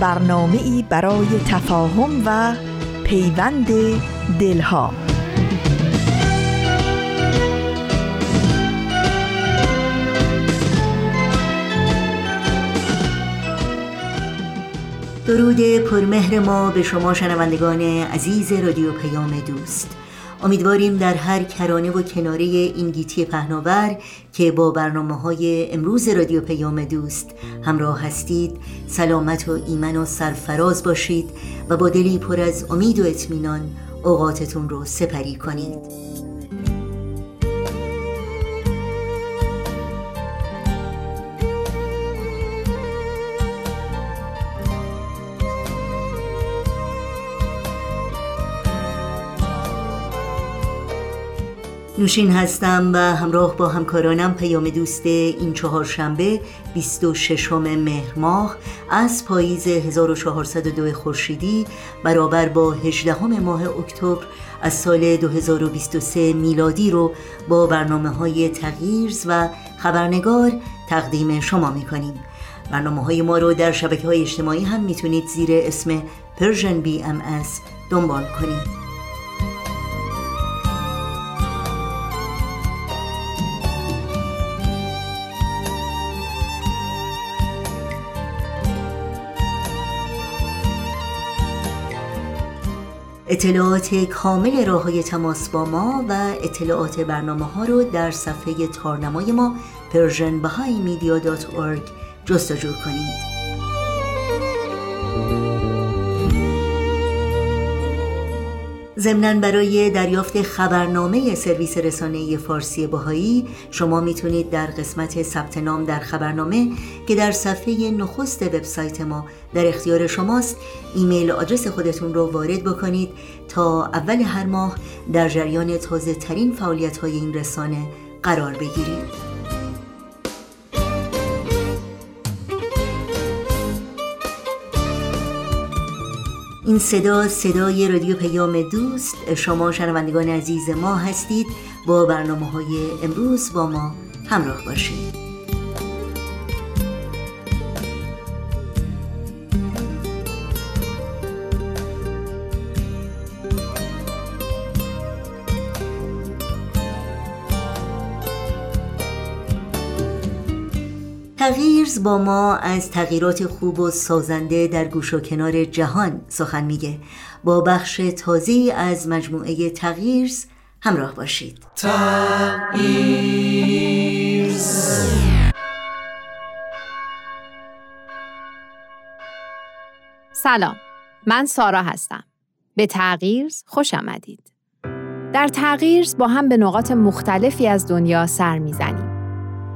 برنامه ای برای تفاهم و پیوند دلها. درود پرمهر ما به شما شنوندگان عزیز رادیو پیام دوست. امیدواریم در هر کرانه و کناره این گیتی پهناور که با برنامه های امروز رادیو پیام دوست همراه هستید سلامت و ایمن و سرفراز باشید و با دلی پر از امید و اطمینان اوقاتتون رو سپری کنید. نوشین هستم و همراه با همکارانم پیام دوست این چهارشنبه 26 مهر ماه از پاییز 1402 خورشیدی برابر با 18 ماه اکتبر از سال 2023 میلادی رو با برنامه های تغییرز و خبرنگار تقدیم شما می‌کنیم. برنامه های ما رو در شبکه های اجتماعی هم می‌تونید زیر اسم Persian BMS دنبال کنید. اطلاعات کامل راه های تماس با ما و اطلاعات برنامه ها رو در صفحه تارنمای ما persianbahaimedia.org جستجو کنید. ضمنا برای دریافت خبرنامه سرویس رسانه فارسی باهایی شما می‌تونید در قسمت ثبت نام در خبرنامه که در صفحه نخست وبسایت ما در اختیار شماست ایمیل آدرس خودتون رو وارد بکنید تا اول هر ماه در جریان تازه ترین فعالیت های این رسانه قرار بگیرید. این صدا صدای رادیو پیام دوست. شما شنوندگان عزیز ما هستید. با برنامه های امروز با ما همراه باشید. تغییرز با ما از تغییرات خوب و سازنده در گوش و کنار جهان سخن میگه. با بخش تازه از مجموعه تغییرز همراه باشید. تغییرز. سلام من سارا هستم. به تغییرز خوش آمدید. در تغییرز با هم به نقاط مختلفی از دنیا سر می‌زنیم.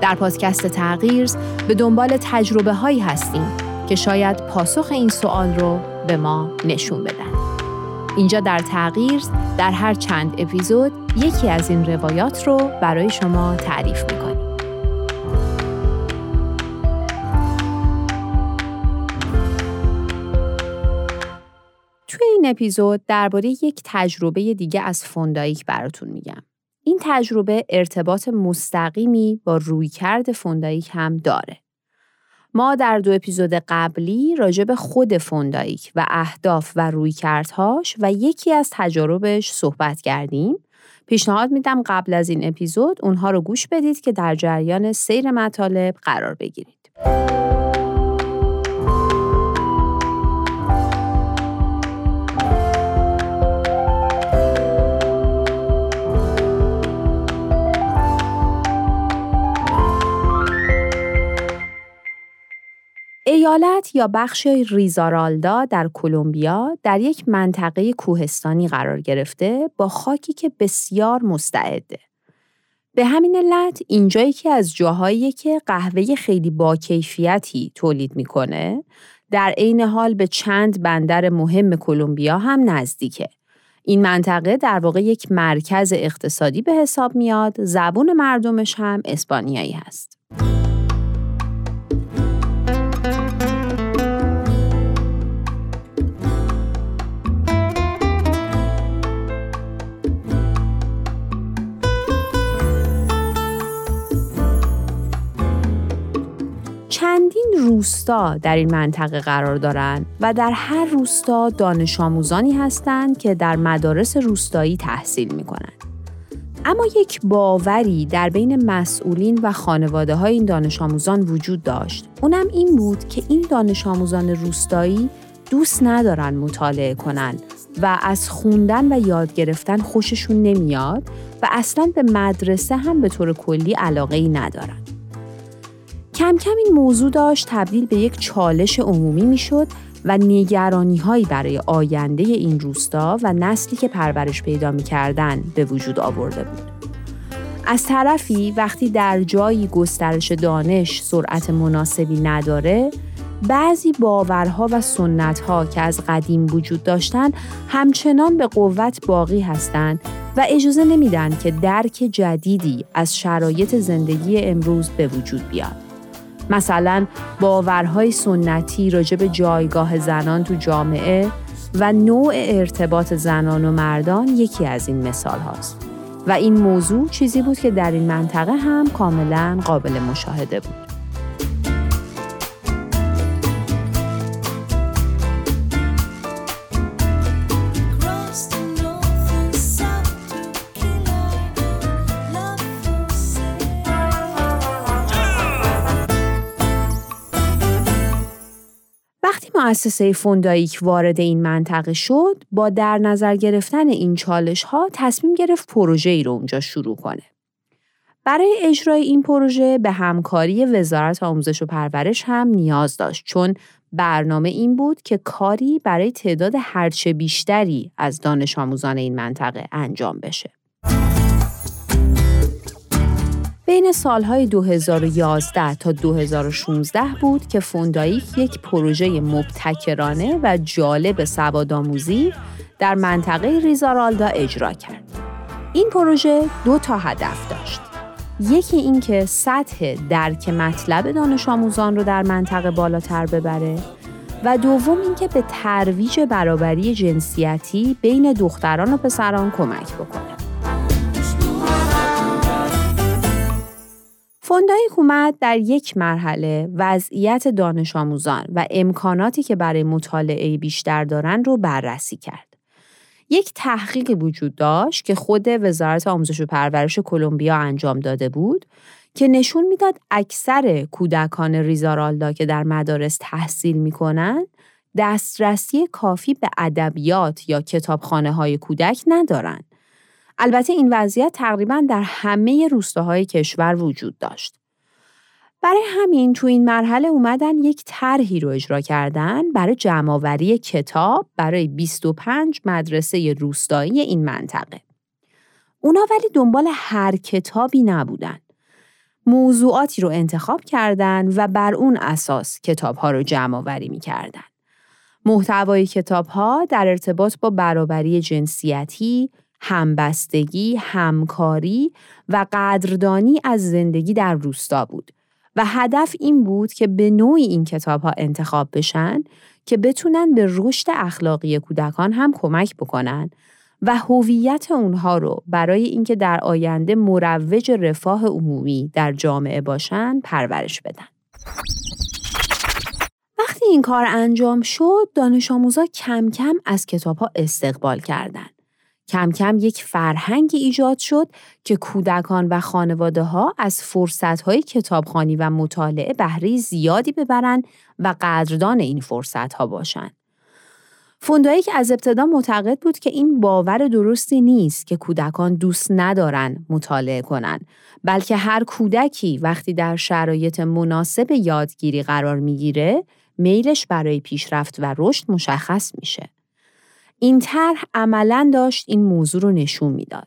در پادکست تغییر به دنبال تجربه هایی هستیم که شاید پاسخ این سوال رو به ما نشون بدن. اینجا در تغییر در هر چند اپیزود یکی از این روایات رو برای شما تعریف می‌کنیم. توی این اپیزود درباره یک تجربه دیگه از فوندایک براتون میگم. این تجربه ارتباط مستقیمی با رویکرد فوندایک هم داره. ما در دو اپیزود قبلی راجع به خود فوندایک و اهداف و رویکردهاش و یکی از تجاربش صحبت کردیم پیشنهاد میدم قبل از این اپیزود اونها رو گوش بدید که در جریان سیر مطالب قرار بگیرید. ایالت یا بخش ریزارالدا در کلمبیا در یک منطقه کوهستانی قرار گرفته با خاکی که بسیار مستعده. به همین علت اینجا یکی از جاهایی که قهوه خیلی با کیفیتی تولید می‌کنه در عین حال به چند بندر مهم کلمبیا هم نزدیکه. این منطقه در واقع یک مرکز اقتصادی به حساب میاد، زبون مردمش هم اسپانیایی هست. چندین روستا در این منطقه قرار دارند و در هر روستا دانش آموزانی هستند که در مدارس روستایی تحصیل می کنند. اما یک باوری در بین مسئولین و خانواده های این دانش آموزان وجود داشت. اونم این بود که این دانش آموزان روستایی دوست ندارن مطالعه کنن و از خوندن و یاد گرفتن خوششون نمیاد و اصلا به مدرسه هم به طور کلی علاقه ای ندارن. کم کم این موضوع داشت تبدیل به یک چالش عمومی می‌شد و نگرانی هایی برای آینده این روستا و نسلی که پرورش پیدا می‌کردن به وجود آورده بود. از طرفی وقتی در جایی گسترش دانش سرعت مناسبی نداره بعضی باورها و سنتها که از قدیم وجود داشتن همچنان به قوت باقی هستند و اجازه نمیدن که درک جدیدی از شرایط زندگی امروز به وجود بیاد. مثلا باورهای سنتی راجع به جایگاه زنان تو جامعه و نوع ارتباط زنان و مردان یکی از این مثال هاست. و این موضوع چیزی بود که در این منطقه هم کاملا قابل مشاهده بود. مؤسسه فوندایک وارد این منطقه شد با در نظر گرفتن این چالش ها تصمیم گرفت پروژه ای رو اونجا شروع کنه. برای اجرای این پروژه به همکاری وزارت آموزش و پرورش هم نیاز داشت چون برنامه این بود که کاری برای تعداد هرچه بیشتری از دانش آموزان این منطقه انجام بشه. بین سالهای 2011 تا 2016 بود که فوندایک یک پروژه مبتکرانه و جالب سوادآموزی در منطقه ریزارالدا اجرا کرد. این پروژه دو تا هدف داشت. یکی اینکه سطح درک مطلب دانش آموزان رو در منطقه بالاتر ببره و دوم اینکه به ترویج برابری جنسیتی بین دختران و پسران کمک بکنه. فوندای حکومت در یک مرحله وضعیت دانش آموزان و امکاناتی که برای مطالعه بیشتر دارند رو بررسی کرد. یک تحقیق وجود داشت که خود وزارت آموزش و پرورش کلمبیا انجام داده بود که نشون می‌داد اکثر کودکان ریزارالدا که در مدارس تحصیل می‌کنن دسترسی کافی به ادبیات یا کتابخانه های کودک ندارند. البته این وضعیت تقریبا در همه روستاهای کشور وجود داشت. برای همین تو این مرحله اومدن یک طرحی رو اجرا کردن برای جمعآوری کتاب برای 25 مدرسه روستایی این منطقه. اونا ولی دنبال هر کتابی نبودن. موضوعاتی رو انتخاب کردن و بر اون اساس کتابها رو جمع آوری می کردن. محتوای کتابها در ارتباط با برابری جنسیتی، همبستگی، همکاری و قدردانی از زندگی در روستا بود و هدف این بود که به نوعی این کتاب ها انتخاب بشن که بتونن به رشد اخلاقی کودکان هم کمک بکنن و هویت اونها رو برای اینکه در آینده مروج رفاه عمومی در جامعه باشن پرورش بدن. وقتی این کار انجام شد، دانش آموزا کم کم از کتاب ها استقبال کردند. کم کم یک فرهنگی ایجاد شد که کودکان و خانواده ها از فرصت های کتابخانی و مطالعه بهره زیادی ببرند و قدردان این فرصت ها باشند. فوندایی که از ابتدا معتقد بود که این باور درستی نیست که کودکان دوست ندارن مطالعه کنند بلکه هر کودکی وقتی در شرایط مناسب یادگیری قرار می‌گیره میلش برای پیشرفت و رشد مشخص میشه. این طرح عملا داشت این موضوع رو نشون می‌داد.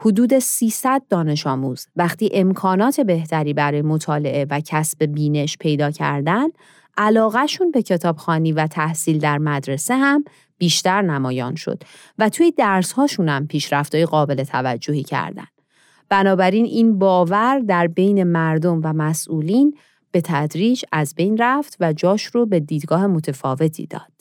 حدود 300 دانش آموز وقتی امکانات بهتری برای مطالعه و کسب بینش پیدا کردن، علاقهشون به کتابخانی و تحصیل در مدرسه هم بیشتر نمایان شد و توی درسهاشون هم پیشرفتهای قابل توجهی کردن. بنابراین این باور در بین مردم و مسئولین به تدریج از بین رفت و جاش رو به دیدگاه متفاوتی داد.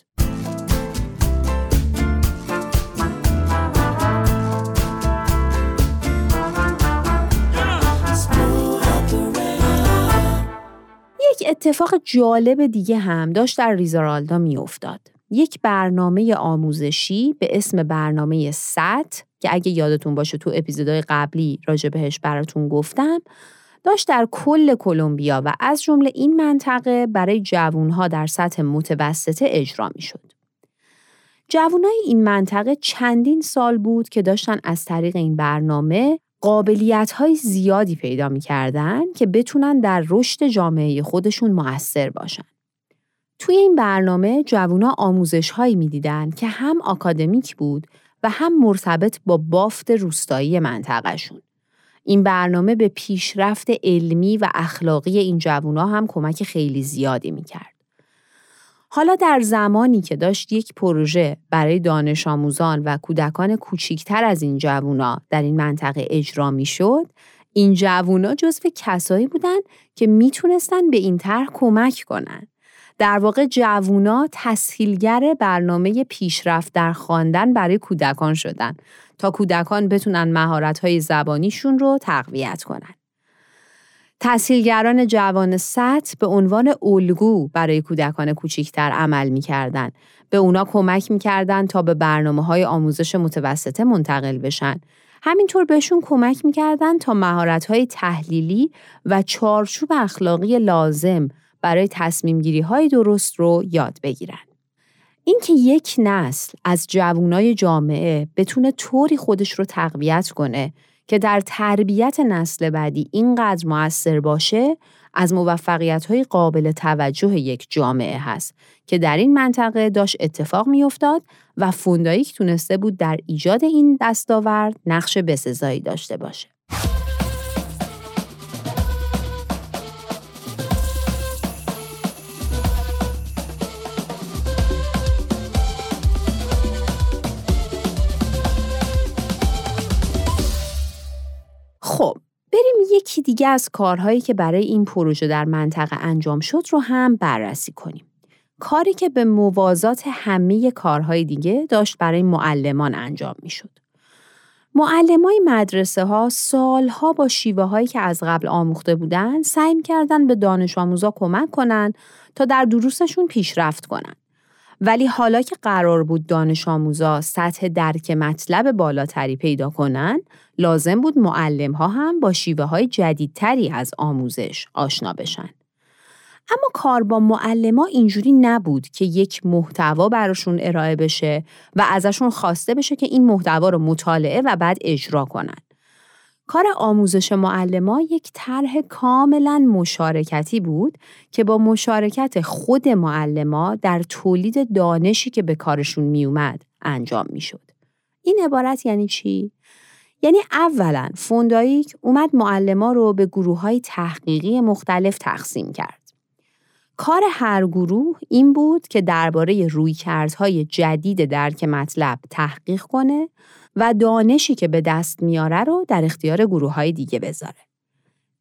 یک اتفاق جالب دیگه هم داشت در ریزارالدا میافتاد. یک برنامه آموزشی به اسم برنامه ست که اگه یادتون باشه تو اپیزودهای قبلی راجع بهش براتون گفتم داشت در کل کلمبیا و از جمله این منطقه برای جوانها در سطح متوسطه اجرا می شد. جوانای این منطقه چندین سال بود که داشتن از طریق این برنامه قابلیت های زیادی پیدا می کردن که بتونن در رشد جامعه خودشون موثر باشن. توی این برنامه جوونا آموزش هایی می دیدن که هم آکادمیک بود و هم مرتبط با بافت روستایی منطقهشون. این برنامه به پیشرفت علمی و اخلاقی این جوونا هم کمک خیلی زیادی می کرد. حالا در زمانی که داشت یک پروژه برای دانش آموزان و کودکان کوچیکتر از این جوونا در این منطقه اجرا می شد، این جوونا جزو کسایی بودند که می‌تونستن به این طرح کمک کنند. در واقع جوونا تسهیلگر برنامه پیشرفت در خواندن برای کودکان شدن تا کودکان بتونن مهارت‌های زبانیشون رو تقویت کنن. تحصیلگران جوان سطح به عنوان الگو برای کودکان کوچکتر عمل می‌کردن. به اونا کمک می‌کردن تا به برنامه های آموزش متوسطه منتقل بشن. همینطور بهشون کمک می‌کردن تا مهارت های تحلیلی و چارچوب اخلاقی لازم برای تصمیم گیری های درست رو یاد بگیرن. اینکه یک نسل از جوانای جامعه بتونه طوری خودش رو تقویت کنه که در تربیت نسل بعدی اینقدر موثر باشه از موفقیت های قابل توجه یک جامعه هست که در این منطقه داشت اتفاق میافتاد و فوندایک تونسته بود در ایجاد این دستاورد نقش بسزایی داشته باشه. یکی دیگه از کارهایی که برای این پروژه در منطقه انجام شد رو هم بررسی کنیم. کاری که به موازات همه کارهای دیگه داشت برای معلمان انجام می شد. معلمای مدرسه ها سالها با شیوه هایی که از قبل آموخته بودن سعی کردن به دانش آموزا کمک کنن تا در دروسشون پیشرفت کنن. ولی حالا که قرار بود دانش آموزا سطح درک مطلب بالاتری پیدا کنن، لازم بود معلم ها هم با شیوه های جدیدتری از آموزش آشنا بشن. اما کار با معلما اینجوری نبود که یک محتوا براشون ارائه بشه و ازشون خواسته بشه که این محتوا رو مطالعه و بعد اجرا کنن. کار آموزش معلما یک طرح کاملا مشارکتی بود که با مشارکت خود معلما در تولید دانشی که به کارشون میومد انجام می‌شد. این عبارت یعنی چی؟ یعنی اولا فوندایک اومد معلما رو به گروه های تحقیقی مختلف تقسیم کرد. کار هر گروه این بود که درباره رویکردهای جدید درک مطلب تحقیق کنه و دانشی که به دست میاره رو در اختیار گروه های دیگه بذاره.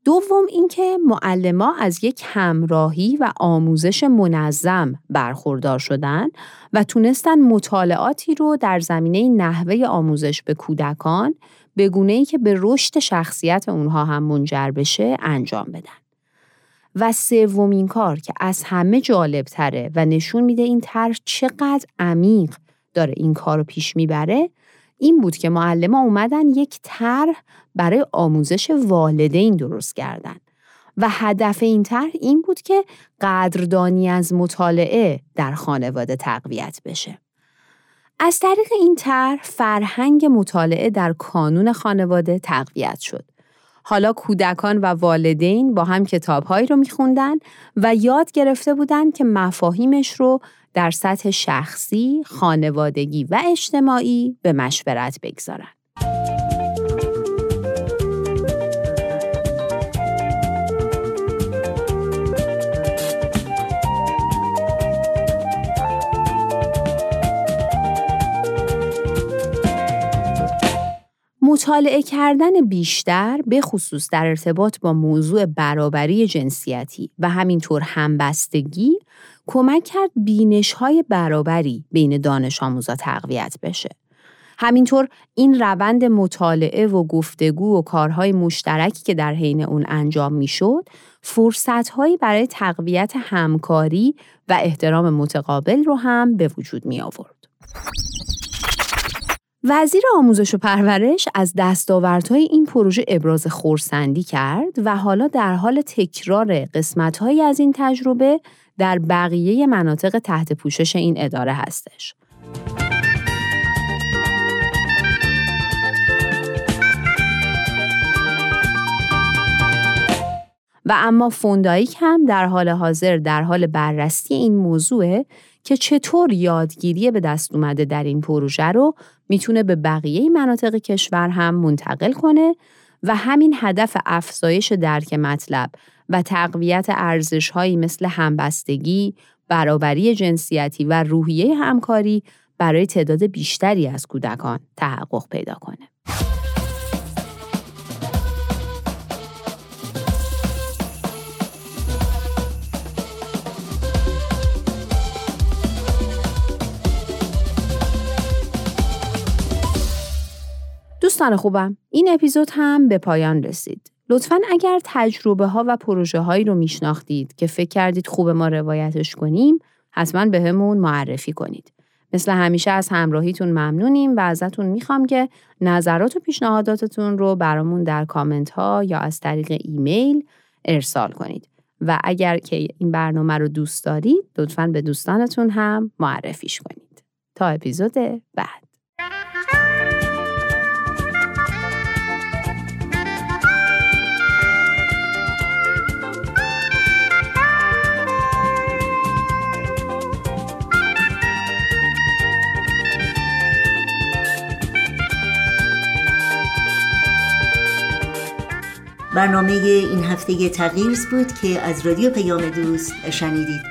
دوم اینکه معلما از یک همراهی و آموزش منظم برخوردار شدن و تونستن مطالعاتی رو در زمینه نحوه آموزش به کودکان به گونه ای که به رشد شخصیت اونها هم منجر بشه انجام بدن. و سومین کار که از همه جالب تره و نشون میده این طرح چقدر عمیق داره این کار رو پیش می‌بره این بود که معلم اومدن یک طرح برای آموزش والدین درست کردن و هدف این طرح این بود که قدردانی از مطالعه در خانواده تقویت بشه. از طریق این طرح فرهنگ مطالعه در کانون خانواده تقویت شد. حالا کودکان و والدین با هم کتابهایی رو میخوندن و یاد گرفته بودند که مفاهیمش رو در سطح شخصی، خانوادگی و اجتماعی به مشورت بگذارن. مطالعه کردن بیشتر به خصوص در ارتباط با موضوع برابری جنسیتی و همینطور همبستگی کمک کرد بینش های برابری بین دانش آموزا تقویت بشه. همینطور این روند مطالعه و گفتگو و کارهای مشترکی که در حین اون انجام می‌شد فرصتهایی برای تقویت همکاری و احترام متقابل رو هم به وجود می آورد. وزیر آموزش و پرورش از دستاوردهای این پروژه ابراز خورسندی کرد و حالا در حال تکرار قسمتهایی از این تجربه در بقیه مناطق تحت پوشش این اداره هستش. و اما فوندایک هم در حال حاضر در حال بررسی این موضوع که چطور یادگیری به دست اومده در این پروژه رو می‌تونه به بقیه مناطق کشور هم منتقل کنه و همین هدف افزایش درک مطلب و تقویت ارزشهایی مثل همبستگی، برابری جنسیتی و روحیه همکاری برای تعداد بیشتری از کودکان تحقق پیدا کنه. دوستان خوبم این اپیزود هم به پایان رسید. لطفا اگر تجربه ها و پروژه هایی رو میشناختید که فکر کردید خوب ما روایتش کنیم حتما به معرفی کنید. مثل همیشه از همراهیتون ممنونیم و ازتون می‌خوام که نظرات و پیشنهاداتتون رو برامون در کامنت ها یا از طریق ایمیل ارسال کنید. و اگر که این برنامه رو دوست دارید لطفا به دوستانتون هم معرفیش کنید. تا اپیزود بعد. برنامه این هفته تغییرز بود که از رادیو پیام دوست شنیدید.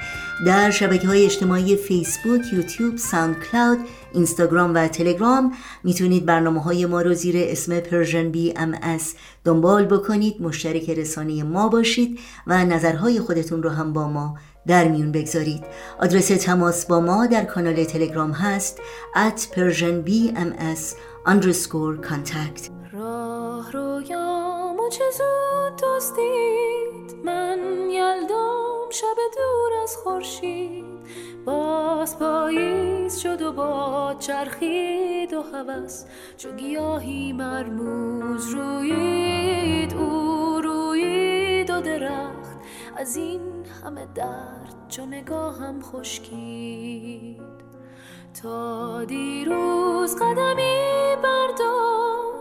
در شبکه های اجتماعی فیسبوک، یوتیوب، ساوند کلاود، اینستاگرام و تلگرام می‌تونید برنامه های ما رو زیر اسم PersianBMS دنبال بکنید مشترک رسانه ما باشید و نظرهای خودتون رو هم با ما در میون بگذارید. آدرس تماس با ما در کانال تلگرام هست at persianbms underscore contact. راه چه زود دستید من یلدام شب دور از خورشید. باز پاییز شد و با چرخید و هوس. چو گیاهی مرموز روید او روید و درخت. از این همه درد چو نگاهم خشکید. تا دیروز قدمی بردار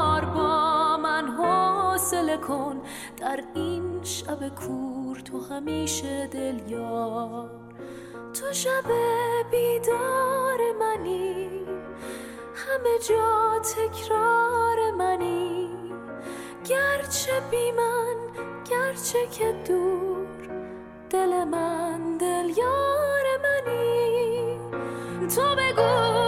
حوصله کن. در این شب کور تو همیشه دل یار تو شب بیدار منی. همه جا تکرار منی. گرچه بی من گرچه که دور. دل من دل یار منی. تو بگو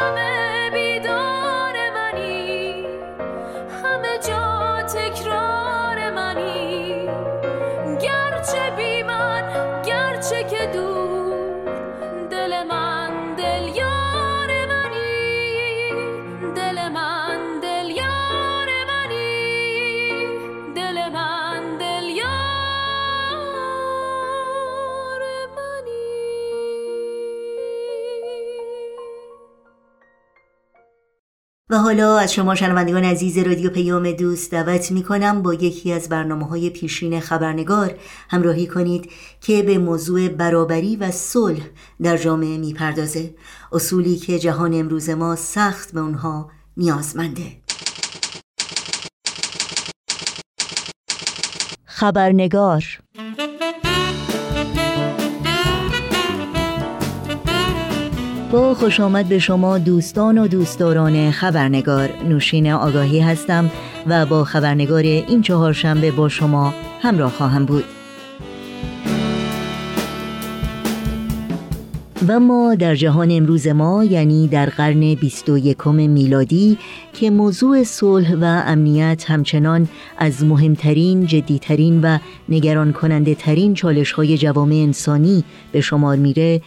تو و حالا از شما شنوندگان عزیز رادیو پیام دوست دعوت می کنم با یکی از برنامه های پیشین خبرنگار همراهی کنید که به موضوع برابری و صلح در جامعه می پردازه اصولی که جهان امروز ما سخت به اونها نیازمنده. خبرنگار با خوش آمد به شما دوستان و دوستداران خبرنگار. نوشین آگاهی هستم و با خبرنگار این چهارشنبه با شما همراه خواهم بود. و ما در جهان امروز ما یعنی در قرن 21 میلادی که موضوع صلح و امنیت همچنان از مهمترین، جدیترین و نگران کننده ترین چالش های جوامع انسانی به شمار میره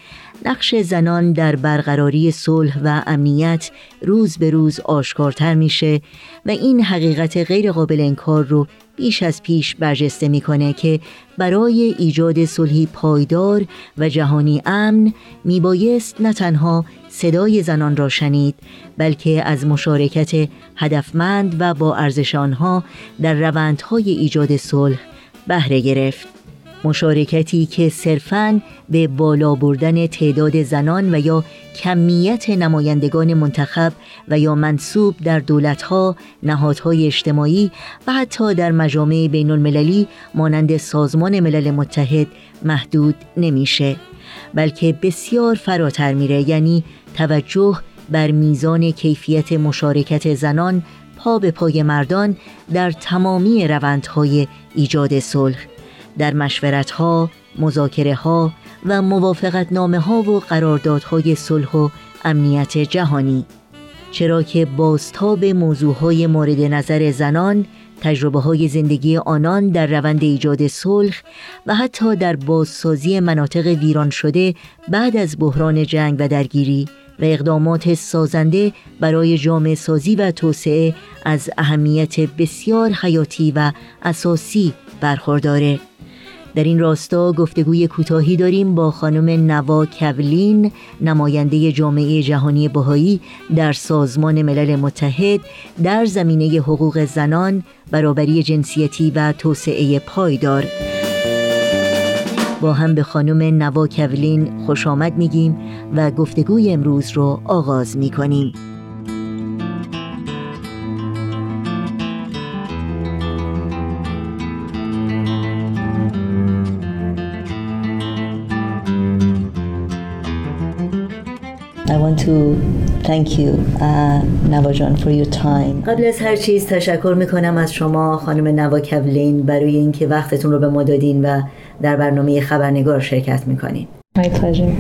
نقش زنان در برقراری صلح و امنیت روز به روز آشکارتر میشه و این حقیقت غیر قابل انکار رو بیش از پیش برجسته می‌کنه که برای ایجاد صلحی پایدار و جهانی امن میبایست نه تنها صدای زنان را شنید بلکه از مشارکت هدفمند و با ارزش آنها در روندهای ایجاد صلح بهره گرفت. مشارکتی که صرفاً به بالا بردن تعداد زنان و یا کمیت نمایندگان منتخب و یا منصوب در دولتها، نهادهای اجتماعی و حتی در مجامع بین المللی مانند سازمان ملل متحد محدود نمیشه بلکه بسیار فراتر میره. یعنی توجه بر میزان کیفیت مشارکت زنان پا به پای مردان در تمامی روندهای ایجاد صلح. در مشورتها، مذاکره ها و موافقت نامه ها و قراردادهای صلح و امنیت جهانی. چرا که بازتاب موضوعهای مورد نظر زنان تجربه های زندگی آنان در روند ایجاد صلح و حتی در بازسازی مناطق ویران شده بعد از بحران جنگ و درگیری و اقدامات سازنده برای جامعه سازی و توسعه از اهمیت بسیار حیاتی و اساسی برخورداره. در این راستا گفتگوی کوتاهی داریم با خانم نوا کولین نماینده جامعه جهانی بهایی در سازمان ملل متحد در زمینه حقوق زنان، برابری جنسیتی و توسعه پایدار. با هم به خانم نوا کولین خوش آمد میگیم و گفتگوی امروز رو آغاز می‌کنیم. To thank you, uh, Navajan, for your time. قبل از هر چیز تشکر می‌کنم از شما خانم نوا کولین برای اینکه وقتتون رو به ما دادین و در برنامه خبرنگار شرکت می‌کنین My pleasure.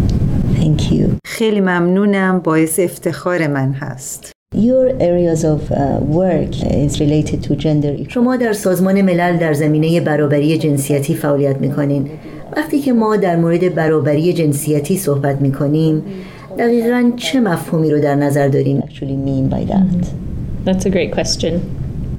Thank you. خیلی ممنونم باعث افتخار من هست Your areas of uh, work is related to gender شما در سازمان ملل در زمینه برابری جنسیتی فعالیت می‌کنین وقتی که ما در مورد برابری جنسیتی صحبت می‌کنیم دقیقا چه مفهومی رو در نظر داریم؟ actually mean by that. That's a great question.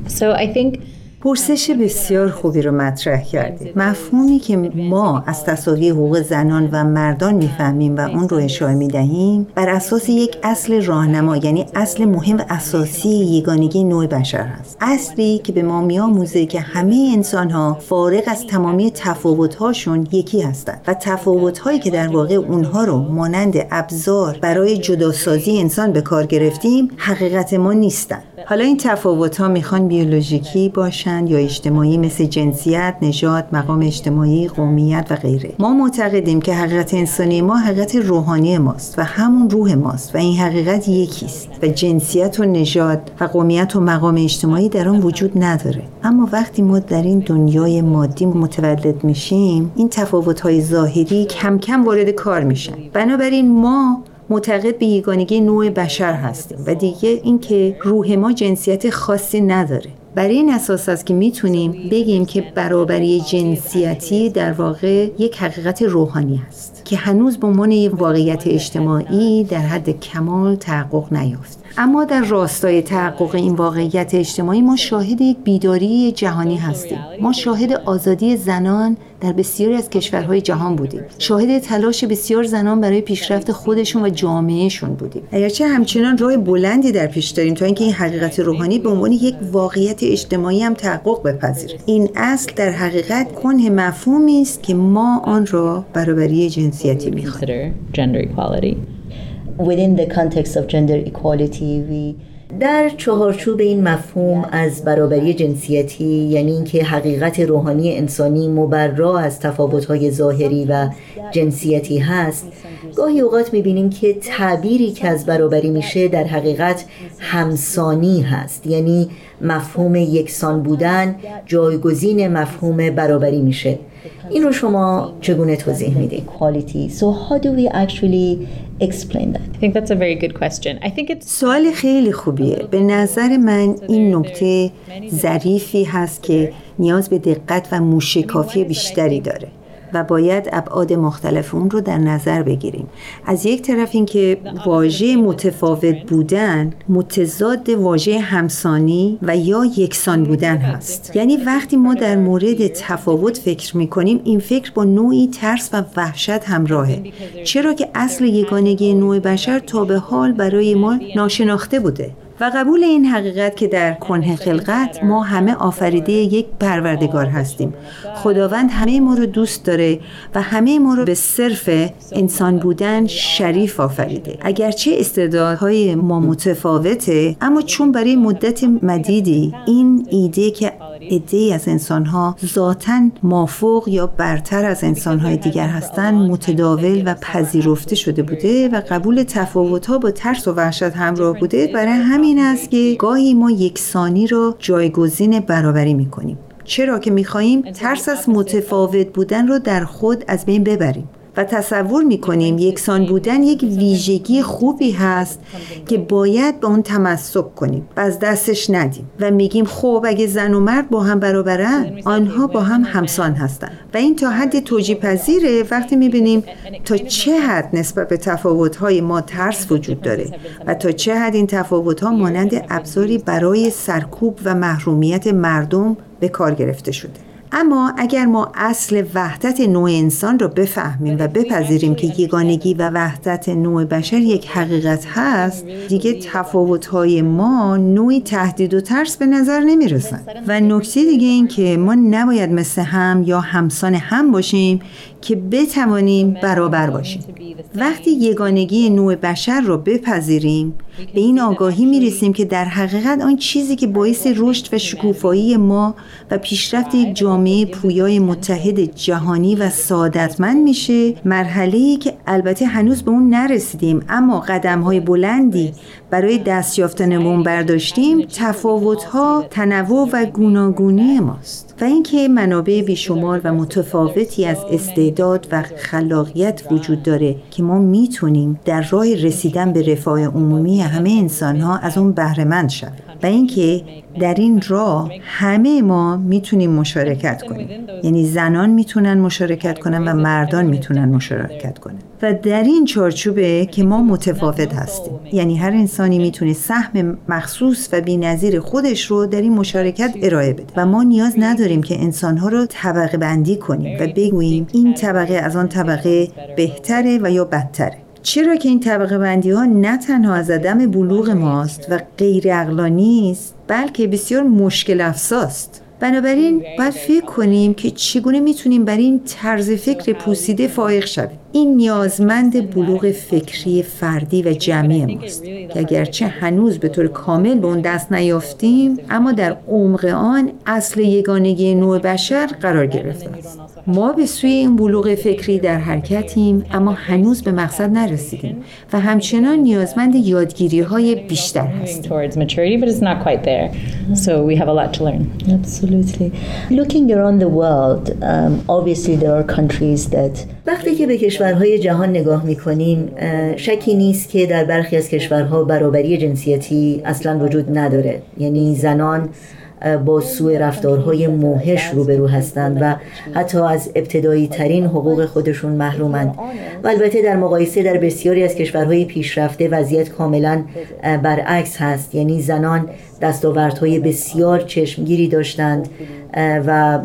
So I think پرسش بسیار خوبی رو مطرح کردید مفهومی که ما از تصاوی حقوق زنان و مردان می‌فهمیم و اون رو اشاره می‌دهیم بر اساس یک اصل راهنما یعنی اصل مهم و اساسی یگانگی نوع بشر هست. اصلی که به ما میآموزه که همه انسان ها فارغ از تمامی تفاوت هاشون یکی هستند و تفاوت هایی که در واقع اونها رو مانند ابزار برای جداسازی انسان به کار گرفتیم حقیقت ما نیستند حالا این تفاوت ها می‌خوان بیولوژیکی باشن؟ یا اجتماعی مثل جنسیت، نژاد، مقام اجتماعی، قومیت و غیره. ما معتقدیم که حقیقت انسانی ما حقیقت روحانی ماست و همون روح ماست و این حقیقت یکیست و جنسیت و نژاد و قومیت و مقام اجتماعی در آن وجود نداره. اما وقتی ما در این دنیای مادی متولد میشیم، این تفاوت های ظاهری کم کم وارد کار میشن. بنابراین ما معتقد به یگانگی نوع بشر هستیم و دیگه اینکه روح ما جنسیت خاصی نداره بر این اساس است که می‌تونیم بگیم که برابری جنسیتی در واقع یک حقیقت روحانی است که هنوز به عنوان یک واقعیت اجتماعی در حد کمال تحقق نیافت. اما در راستای تحقق این واقعیت اجتماعی ما شاهد یک بیداری جهانی هستیم. ما شاهد آزادی زنان در بسیاری از کشورهای جهان بودیم. شاهد تلاش بسیار زنان برای پیشرفت خودشون و جامعهشون بودیم. اگرچه همچنان راه بلندی در پیش داریم تا اینکه این حقیقت روحانی به عنوان یک واقعیت اجتماعی هم تحقق بپذیره این اصل در حقیقت کنه مفهومی است که ما آن را برابری جنسیتی equality. Within the context of gender equality, we در چهارچوب این مفهوم از برابری جنسیتی یعنی اینکه حقیقت روحانی انسانی مبرا از تفاوت‌های ظاهری و جنسیتی هست گاهی اوقات می‌بینیم که تعبیری که از برابری میشه در حقیقت همسانی هست. یعنی مفهوم یکسان بودن جایگزین مفهوم برابری میشه. این رو شما چگونه توضیح می‌دید؟ equality. So how do we actually explain that? I think that's a very good question. I think it's سوال خیلی خوبیه به نظر من این نکته ظریفی هست که نیاز به دقت و موشکافی بیشتری داره و باید ابعاد مختلف اون رو در نظر بگیریم. از یک طرف اینکه واژه متفاوت بودن متضاد واژه همسانی و یا یکسان بودن هست. یعنی وقتی ما در مورد تفاوت فکر می‌کنیم این فکر با نوعی ترس و وحشت همراهه. چرا که اصل یگانگی نوع بشر تا به حال برای ما ناشناخته بوده. و قبول این حقیقت که در کنه خلقت ما همه آفریده یک پروردگار هستیم. خداوند همه ما رو دوست داره و همه ما رو به صرف انسان بودن شریف آفریده. اگرچه استعدادهای ما متفاوته اما چون برای مدت مدیدی این ایده که عدهای از انسانها ذاتا مافوق یا برتر از انسانهای دیگر هستند متداول و پذیرفته شده بوده و قبول تفاوتها با ترس و وحشت همراه بوده برای همین است که گاهی ما یکسانی را جایگزین برابری می‌کنیم. چرا که می‌خواهیم ترس از متفاوت بودن را در خود از بین ببریم. و تصور می‌کنیم یکسان بودن یک ویژگی خوبی هست که باید به اون تمسک کنیم و از دستش ندیم و میگیم خب اگه زن و مرد با هم برابرن آنها با هم همسان هستند و این تا حد توجیه پذیره وقتی می‌بینیم تا چه حد نسبت به تفاوت‌های ما ترس وجود داره و تا چه حد این تفاوت‌ها مانند ابزاری برای سرکوب و محرومیت مردم به کار گرفته شده. اما اگر ما اصل وحدت نوع انسان را بفهمیم و بپذیریم که یگانگی و وحدت نوع بشر یک حقیقت هست دیگه تفاوت‌های ما نوعی تهدید و ترس به نظر نمی‌رسن. و نکته دیگه این که ما نباید مثل هم یا همسان هم باشیم که بتوانیم برابر باشیم. وقتی یگانگی نوع بشر را بپذیریم به این آگاهی می‌رسیم که در حقیقت آن چیزی که باعث رشد و شکوفایی ما و پیشرفت یک جامعه پویای متحد جهانی و سعادتمند میشه مرحله که البته هنوز به اون نرسیدیم اما قدم های بلندی برای دست یافتن اون برداشتیم تفاوت ها تنوع و گوناگونی ماست و اینکه منابع بیشمار و متفاوتی از استعداد و خلاقیت وجود داره که ما می‌تونیم در راه رسیدن به رفاه عمومی همه انسان ها از اون بهرهمند شویم. و اینکه در این راه همه ما می‌تونیم مشارکت کنیم. یعنی زنان می‌تونن مشارکت کنن و مردان می‌تونن مشارکت کنن. و در این چارچوبه که ما متفاوت هستیم. یعنی هر انسانی می‌تونه سهم مخصوص و بینظیر خودش رو در این مشارکت ارائه بده. و ما نیاز نداریم که انسانها رو طبقه بندی کنیم و بگوییم این طبقه از آن طبقه بهتره و یا بدتره. چرا که این طبقه بندی ها نه تنها از عدم بلوغ ماست و غیر اقلانی است بلکه بسیار مشکل افزاست. بنابراین باید فکر کنیم که چگونه می‌تونیم بر این طرز فکر پوسیده فائق شویم. این نیازمند بلوغ فکری فردی و جمعی ماست که اگرچه هنوز به طور کامل به اون دست نیافتیم اما در عمق آن اصل یگانگی نوع بشر قرار گرفته است ما به سوی این بلوغ فکری در حرکتیم اما هنوز به مقصد نرسیدیم و همچنان نیازمند یادگیری های بیشتر هستیم towards maturity, but it's not quite there. So we have a lot to learn. Absolutely. Looking around the world, um, obviously there are countries that وقتی که به کشورهای جهان نگاه می‌کنیم شکی نیست که در برخی از کشورها برابری جنسیتی اصلا وجود نداره. یعنی زنان با سوء رفتارهای موهش روبرو هستند و حتی از ابتدایی ترین حقوق خودشون محرومند. و البته در مقایسه در بسیاری از کشورهای پیشرفته وضعیت کاملا برعکس هست. یعنی زنان دستاوردهای بسیار چشمگیری داشتند. و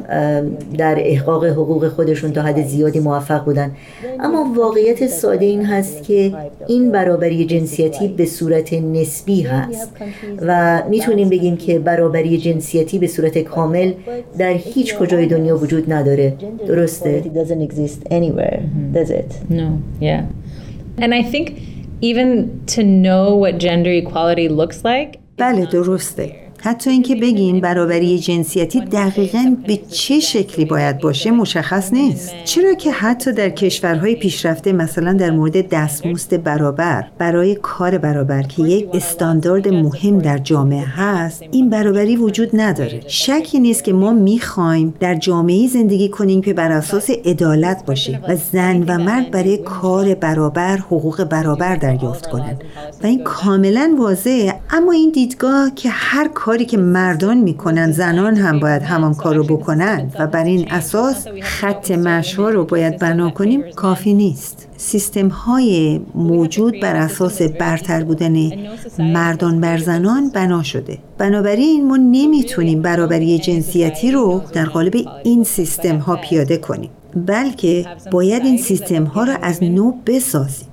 در احقاق حقوق خودشون تا حد زیادی موفق بودند اما واقعیت ساده این هست که این برابری جنسیتی به صورت نسبی هست و می‌تونیم بگیم که برابری جنسیتی به صورت کامل در هیچ کجای دنیا وجود نداره درسته؟ it doesn't exist anywhere, does it? No, yeah. And I think even to know what gender equality looks like, بله درسته حتی اینکه بگیم برابری جنسیتی دقیقا به چه شکلی باید باشه مشخص نیست. چرا که حتی در کشورهای پیشرفته مثلا در مورد دستمزد برابر برای کار برابر که یک استاندارد مهم در جامعه هست این برابری وجود نداره. شکی نیست که ما می‌خوایم در جامعه زندگی کنیم که بر اساس عدالت باشه و زن و مرد برای کار برابر حقوق برابر دریافت کنند. و این کاملا واضحه اما این دیدگاه که هر کاری که مردان می‌کنن زنان هم باید همان کار رو بکنن و بر این اساس خط مشوا رو باید بنا کنیم کافی نیست. سیستم های موجود بر اساس برتر بودن مردان بر زنان بنا شده. بنابراین ما نمی‌تونیم برابری جنسیتی رو در قالب این سیستم ها پیاده کنیم بلکه باید این سیستم ها رو از نو بسازیم.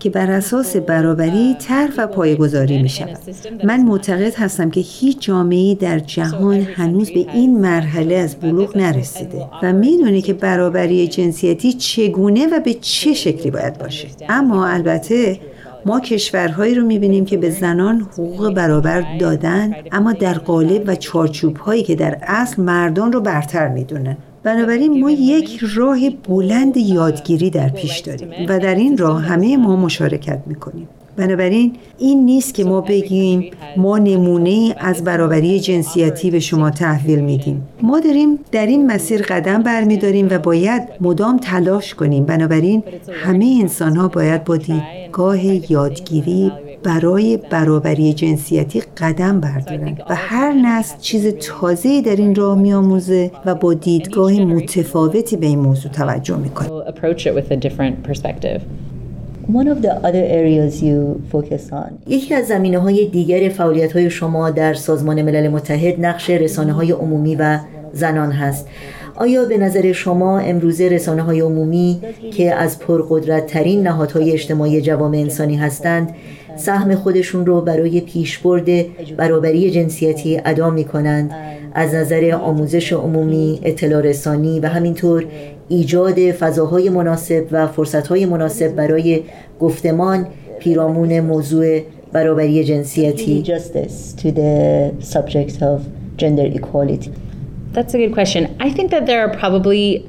که بر اساس برابری طرح و پایگذاری می شود. من معتقد هستم که هیچ جامعه در جهان هنوز به این مرحله از بلوغ نرسیده و می‌دونه که برابری جنسیتی چگونه و به چه شکلی باید باشه. اما البته ما کشورهایی رو می‌بینیم که به زنان حقوق برابر دادن اما در قالب و چارچوب هایی که در اصل مردان رو برتر می‌دونن. بنابراین ما یک راه بلند یادگیری در پیش داریم و در این راه همه ما مشارکت می‌کنیم. بنابراین این نیست که ما بگیم ما نمونه از برابری جنسیتی به شما تحویل میدیم. ما داریم در این مسیر قدم برمیداریم و باید مدام تلاش کنیم. بنابراین همه انسان ها باید با دیدگاه یادگیری برای برابری جنسیتی قدم بردارند و هر نسل چیز تازه‌ای در این راه میآموزه و با دیدگاه متفاوتی به این موضوع توجه می‌کنه. We'll approach it with a different perspective. One of the other areas you focus on. یکی از زمینه های دیگر فعالیت های شما در سازمان ملل متحد نقش رسانه های عمومی و زنان هست. آیا به نظر شما امروزه رسانه های عمومی که از پرقدرت ترین نهادهای اجتماعی جوامع انسانی هستند سهم خودشون رو برای پیشبرد برابری جنسیتی ادا می کنند از نظر آموزش عمومی، اطلاع رسانی و همینطور ایجاد فضاهای مناسب و فرصتهای مناسب برای گفتمان پیرامون موضوع برابری جنسیتی justice to the subject of gender equality. That's a good question. I think that there are probably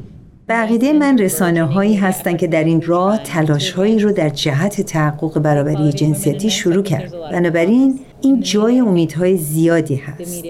بقیده من رسانه هایی هستند که در این راه تلاش هایی رو در جهت تحقق برابری جنسیتی شروع کرد. بنابراین این جای امیدهای زیادی هست.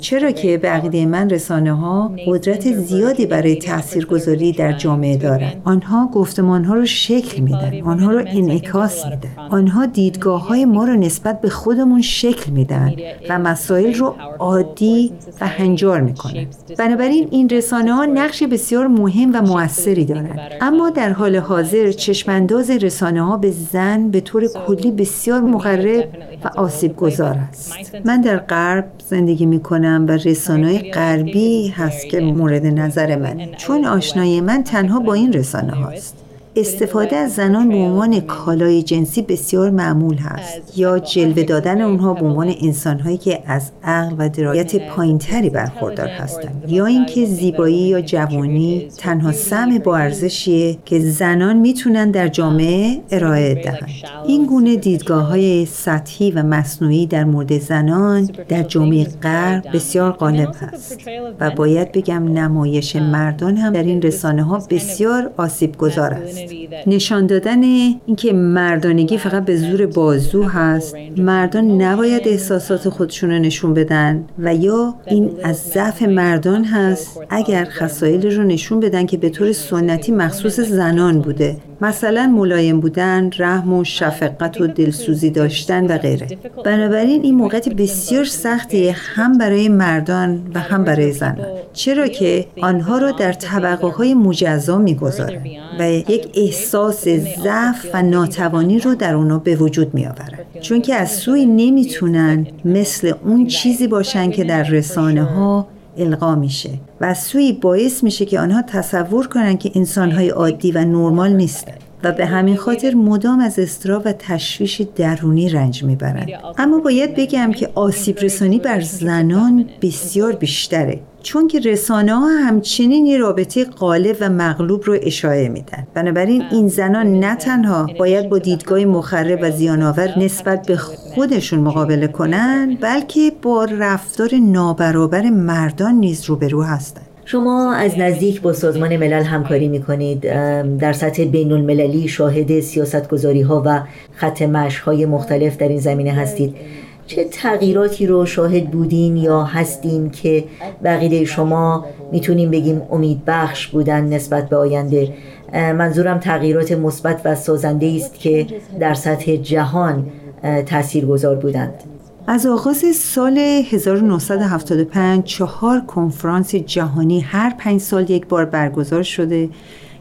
چرا که به عقیده من رسانه ها قدرت زیادی برای تاثیرگذاری در جامعه دارند آنها گفتمان ها رو شکل میدن. آنها رو انعکاس میدن. آنها دیدگاه های ما رو نسبت به خودمون شکل میدن و مسائل رو عادی و هنجار می‌کنن بنابراین این رسانه ها نقش بسیار مهم و موثری دارند اما در حال حاضر چشمانداز رسانه ها به زن به طور کلی بسیار مقرب و آسیب گذار است. من در غرب زندگی می کنم و رسانه غربی هست که مورد نظر من. چون آشنایی من تنها با این رسانه هاست استفاده از زنان به عنوان کالای جنسی بسیار معمول هست یا جلوه دادن اونها به عنوان انسانهایی که از عقل و درایت پایینتری برخوردار هستند. یا اینکه زیبایی یا جوانی تنها سم با ارزشیه که زنان می‌تونن در جامعه ارائه دهند. این گونه دیدگاه های سطحی و مصنوعی در مورد زنان در جامعه غرب بسیار غالب هست و باید بگم نمایش مردان هم در این رسانه ها بسیار آسیب گذار است. نشان دادن اینکه مردانگی فقط به زور بازو هست مردان نباید احساسات خودشون رو نشون بدن و یا این از ضعف مردان هست اگر خصایل رو نشون بدن که به طور سنتی مخصوص زنان بوده. مثلا ملایم بودن، رحم و شفقت و دلسوزی داشتن و غیره بنابراین این موقعیت بسیار سختی هم برای مردان و هم برای زنان چرا که آنها را در طبقه های مجزا می‌گذارند و یک احساس ضعف و ناتوانی رو در اونا به وجود می آورن. چون که از سوی نمی‌تونن مثل اون چیزی باشن که در رسانه ها القا میشه و از سوی باعث میشه که آنها تصور کنن که انسانهای عادی و نرمال نیستن و به همین خاطر مدام از استرا و تشویش درونی رنج می‌برند. اما باید بگم که آسیب رسانی بر زنان بسیار بیشتره. چون که رسانه ها همچنین یه رابطه غالب و مغلوب رو اشاره میدن. بنابراین این زنان نه تنها باید با دیدگاه مخرب و زیانآور نسبت به خودشون مقابله کنن بلکه با رفتار نابرابر مردان نیز روبرو هستند شما از نزدیک با سازمان ملل همکاری می کنید در سطح بین المللی شاهد سیاست گذاری ها و خط مشق های مختلف در این زمینه هستید. چه تغییراتی رو شاهد بودین یا هستین که بقیده شما می‌تونیم بگیم امید بخش بودن نسبت به آینده؟ منظورم تغییرات مثبت و سازنده است که در سطح جهان تأثیر گذار بودند. از آغاز سال 1975 چهار کنفرانس جهانی هر پنج سال یک بار برگزار شده.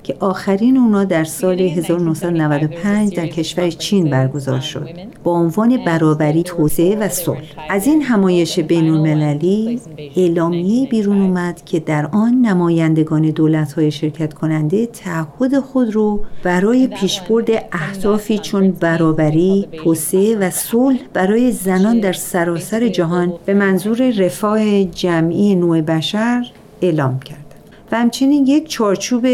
که آخرین اونا در سال 1995 در کشور چین برگزار شد با عنوان برابری توسعه و صلح. از این همایش بین المللی اعلامیه بیرون اومد که در آن نمایندگان دولت های شرکت کننده تعهد خود رو برای پیشبرد اهدافی چون برابری توسعه و صلح برای زنان در سراسر جهان به منظور رفاه جمعی نوع بشر اعلام کردند و همچنین یک چارچوب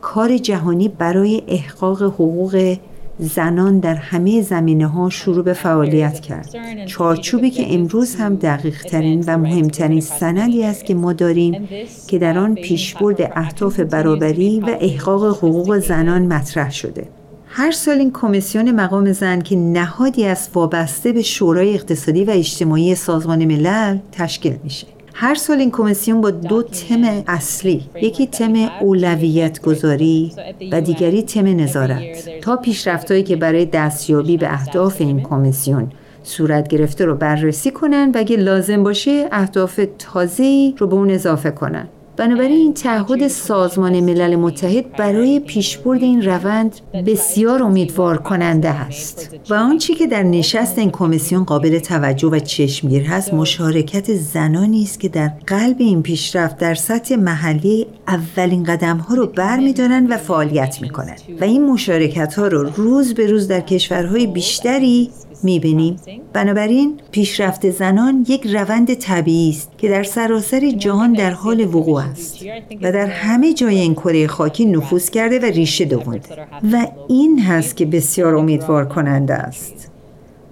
کار جهانی برای احقاق حقوق زنان در همه زمینه ها شروع به فعالیت کرد. چارچوبی که امروز هم دقیق ترین و مهمترین سندی است که ما داریم که در آن پیشبرد اهداف برابری و احقاق حقوق زنان مطرح شده. هر سال این کمیسیون مقام زن که نهادی است وابسته به شورای اقتصادی و اجتماعی سازمان ملل تشکیل میشه. هر سال این کمیسیون با دو تم اصلی یکی تم اولویت گذاری و دیگری تم نظارت تا پیشرفتهایی که برای دستیابی به اهداف این کمیسیون صورت گرفته رو بررسی کنن و اگه لازم باشه اهداف تازه‌ای رو به اون اضافه کنن. بنابراین این تعهد سازمان ملل متحد برای پیشبرد این روند بسیار امیدوار کننده است. و آنچه که در نشست این کمیسیون قابل توجه و چشمگیر هست مشارکت زنانی است که در قلب این پیشرفت در سطح محلی اولین قدم ها رو برمیدارند و فعالیت می‌کنند و این مشارکت ها رو روز به روز در کشورهای بیشتری می‌بینیم. بنابراین پیشرفت زنان یک روند طبیعی است که در سراسر جهان در حال وقوع است و در همه جای این کره خاکی نفوذ کرده و ریشه دوونده و این هست که بسیار امیدوار کننده است.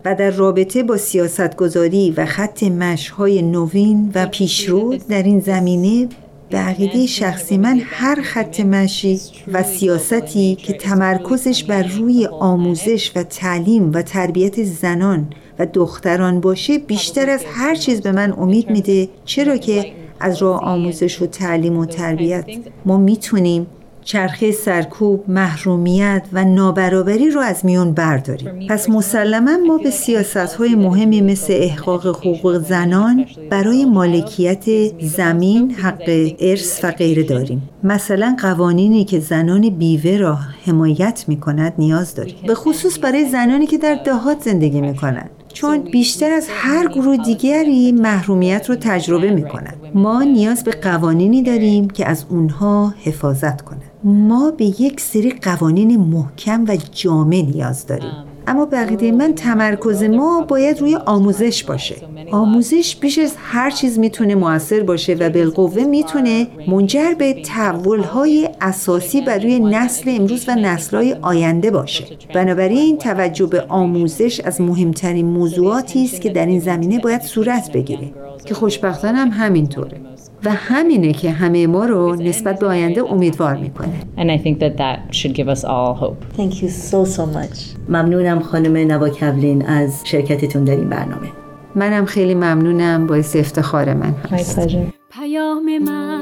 و در رابطه با سیاستگذاری و خط مشهای نوین و پیشرو در این زمینه به عقیده شخصی من هر خط مشی و سیاستی که تمرکزش بر روی آموزش و تعلیم و تربیت زنان و دختران باشه بیشتر از هر چیز به من امید میده چرا که از راه آموزش و تعلیم و تربیت ما می‌تونیم چرخه سرکوب، محرومیت و نابرابری رو از میون برداریم. پس مسلما ما به سیاست های مهمی مثل احقاق حقوق زنان برای مالکیت زمین، حق ارث و غیره داریم. مثلا قوانینی که زنان بیوه را حمایت می کند نیاز داریم. به خصوص برای زنانی که در دهات زندگی می کنند. چون بیشتر از هر گروه دیگری محرومیت رو تجربه می کنند. ما نیاز به قوانینی داریم که از اونها حفاظت کنند. ما به یک سری قوانین محکم و جامع نیاز داریم. اما بقیده من تمرکز ما باید روی آموزش باشه. آموزش بیش از هر چیز می‌تونه موثر باشه و بالقوه می‌تونه منجر به تحولهای اساسی برای نسل امروز و نسلهای آینده باشه. بنابراین توجه به آموزش از مهمترین موضوعاتی است که در این زمینه باید صورت بگیره. که خوشبختانه هم همینطوره. و همینه که همه ما رو نسبت به آینده امیدوار می‌کنه. And I think that that should give us all hope. Thank you so so much. ممنونم خانم نوا کولین از شرکتتون در این برنامه. منم خیلی ممنونم باعث افتخار من My هست pleasure. پیام من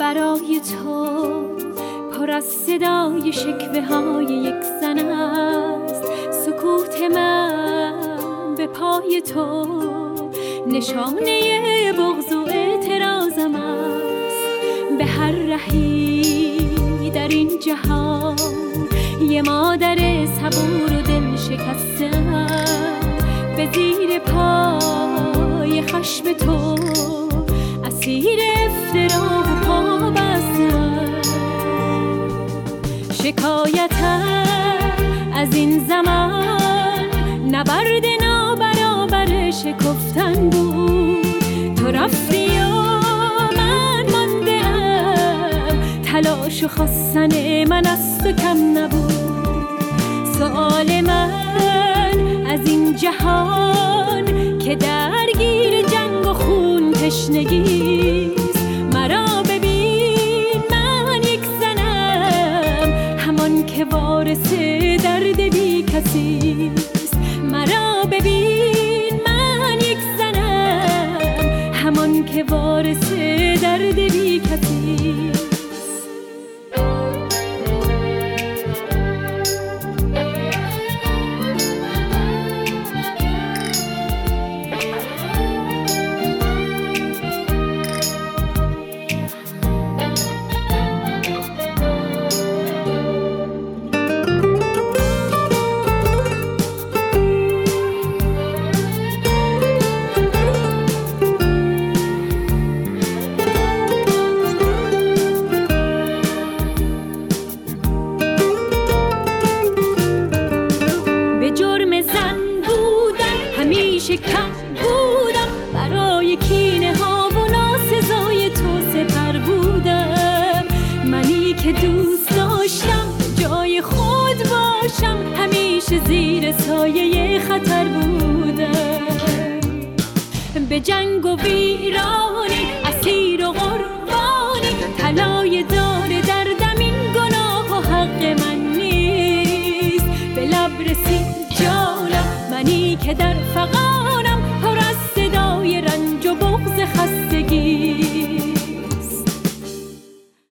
برای تو پر از صدای شکوه های یک زن است. سکوت من به پای تو نشانه بغض و اعتراضم است. به هر رهی در این جهان یه مادر صبور و دل شکستم به زیر پای خشم تو اسیر افترا و پا شکایتم از این زمان نبرد نابرابر شکفتن بود. تو رفتی من ماندم. تلاش و خواستن من از تو کم نبود. سؤال من از این جهان که درگیر جنگ و خون تشنگیست مرا ببین من یک زنم. همان که وارث جنگ و ویرانی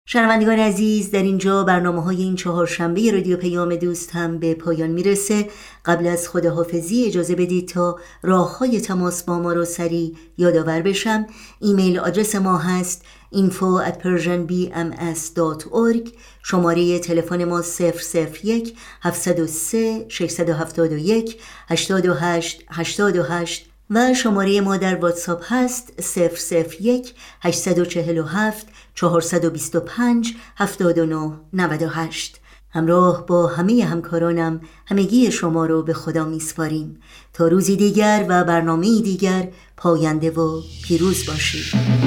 شنوندگان عزیز در اینجا برنامه های این چهارشنبه رادیو پیام دوست هم به پایان می‌رسه. قبل از خداحافظی اجازه بدید تا راه های تماس با ما رو سریع یادآور بشم. ایمیل آدرس ما هست info at persianbms.org شماره تلفن ما 001 703 671 828 828 و شماره ما در واتساپ هست 001 847 425 79 98 همراه با همه همکارانم همگی شما رو به خدا میسپاریم. تا روزی دیگر و برنامه دیگر پاینده و پیروز باشید.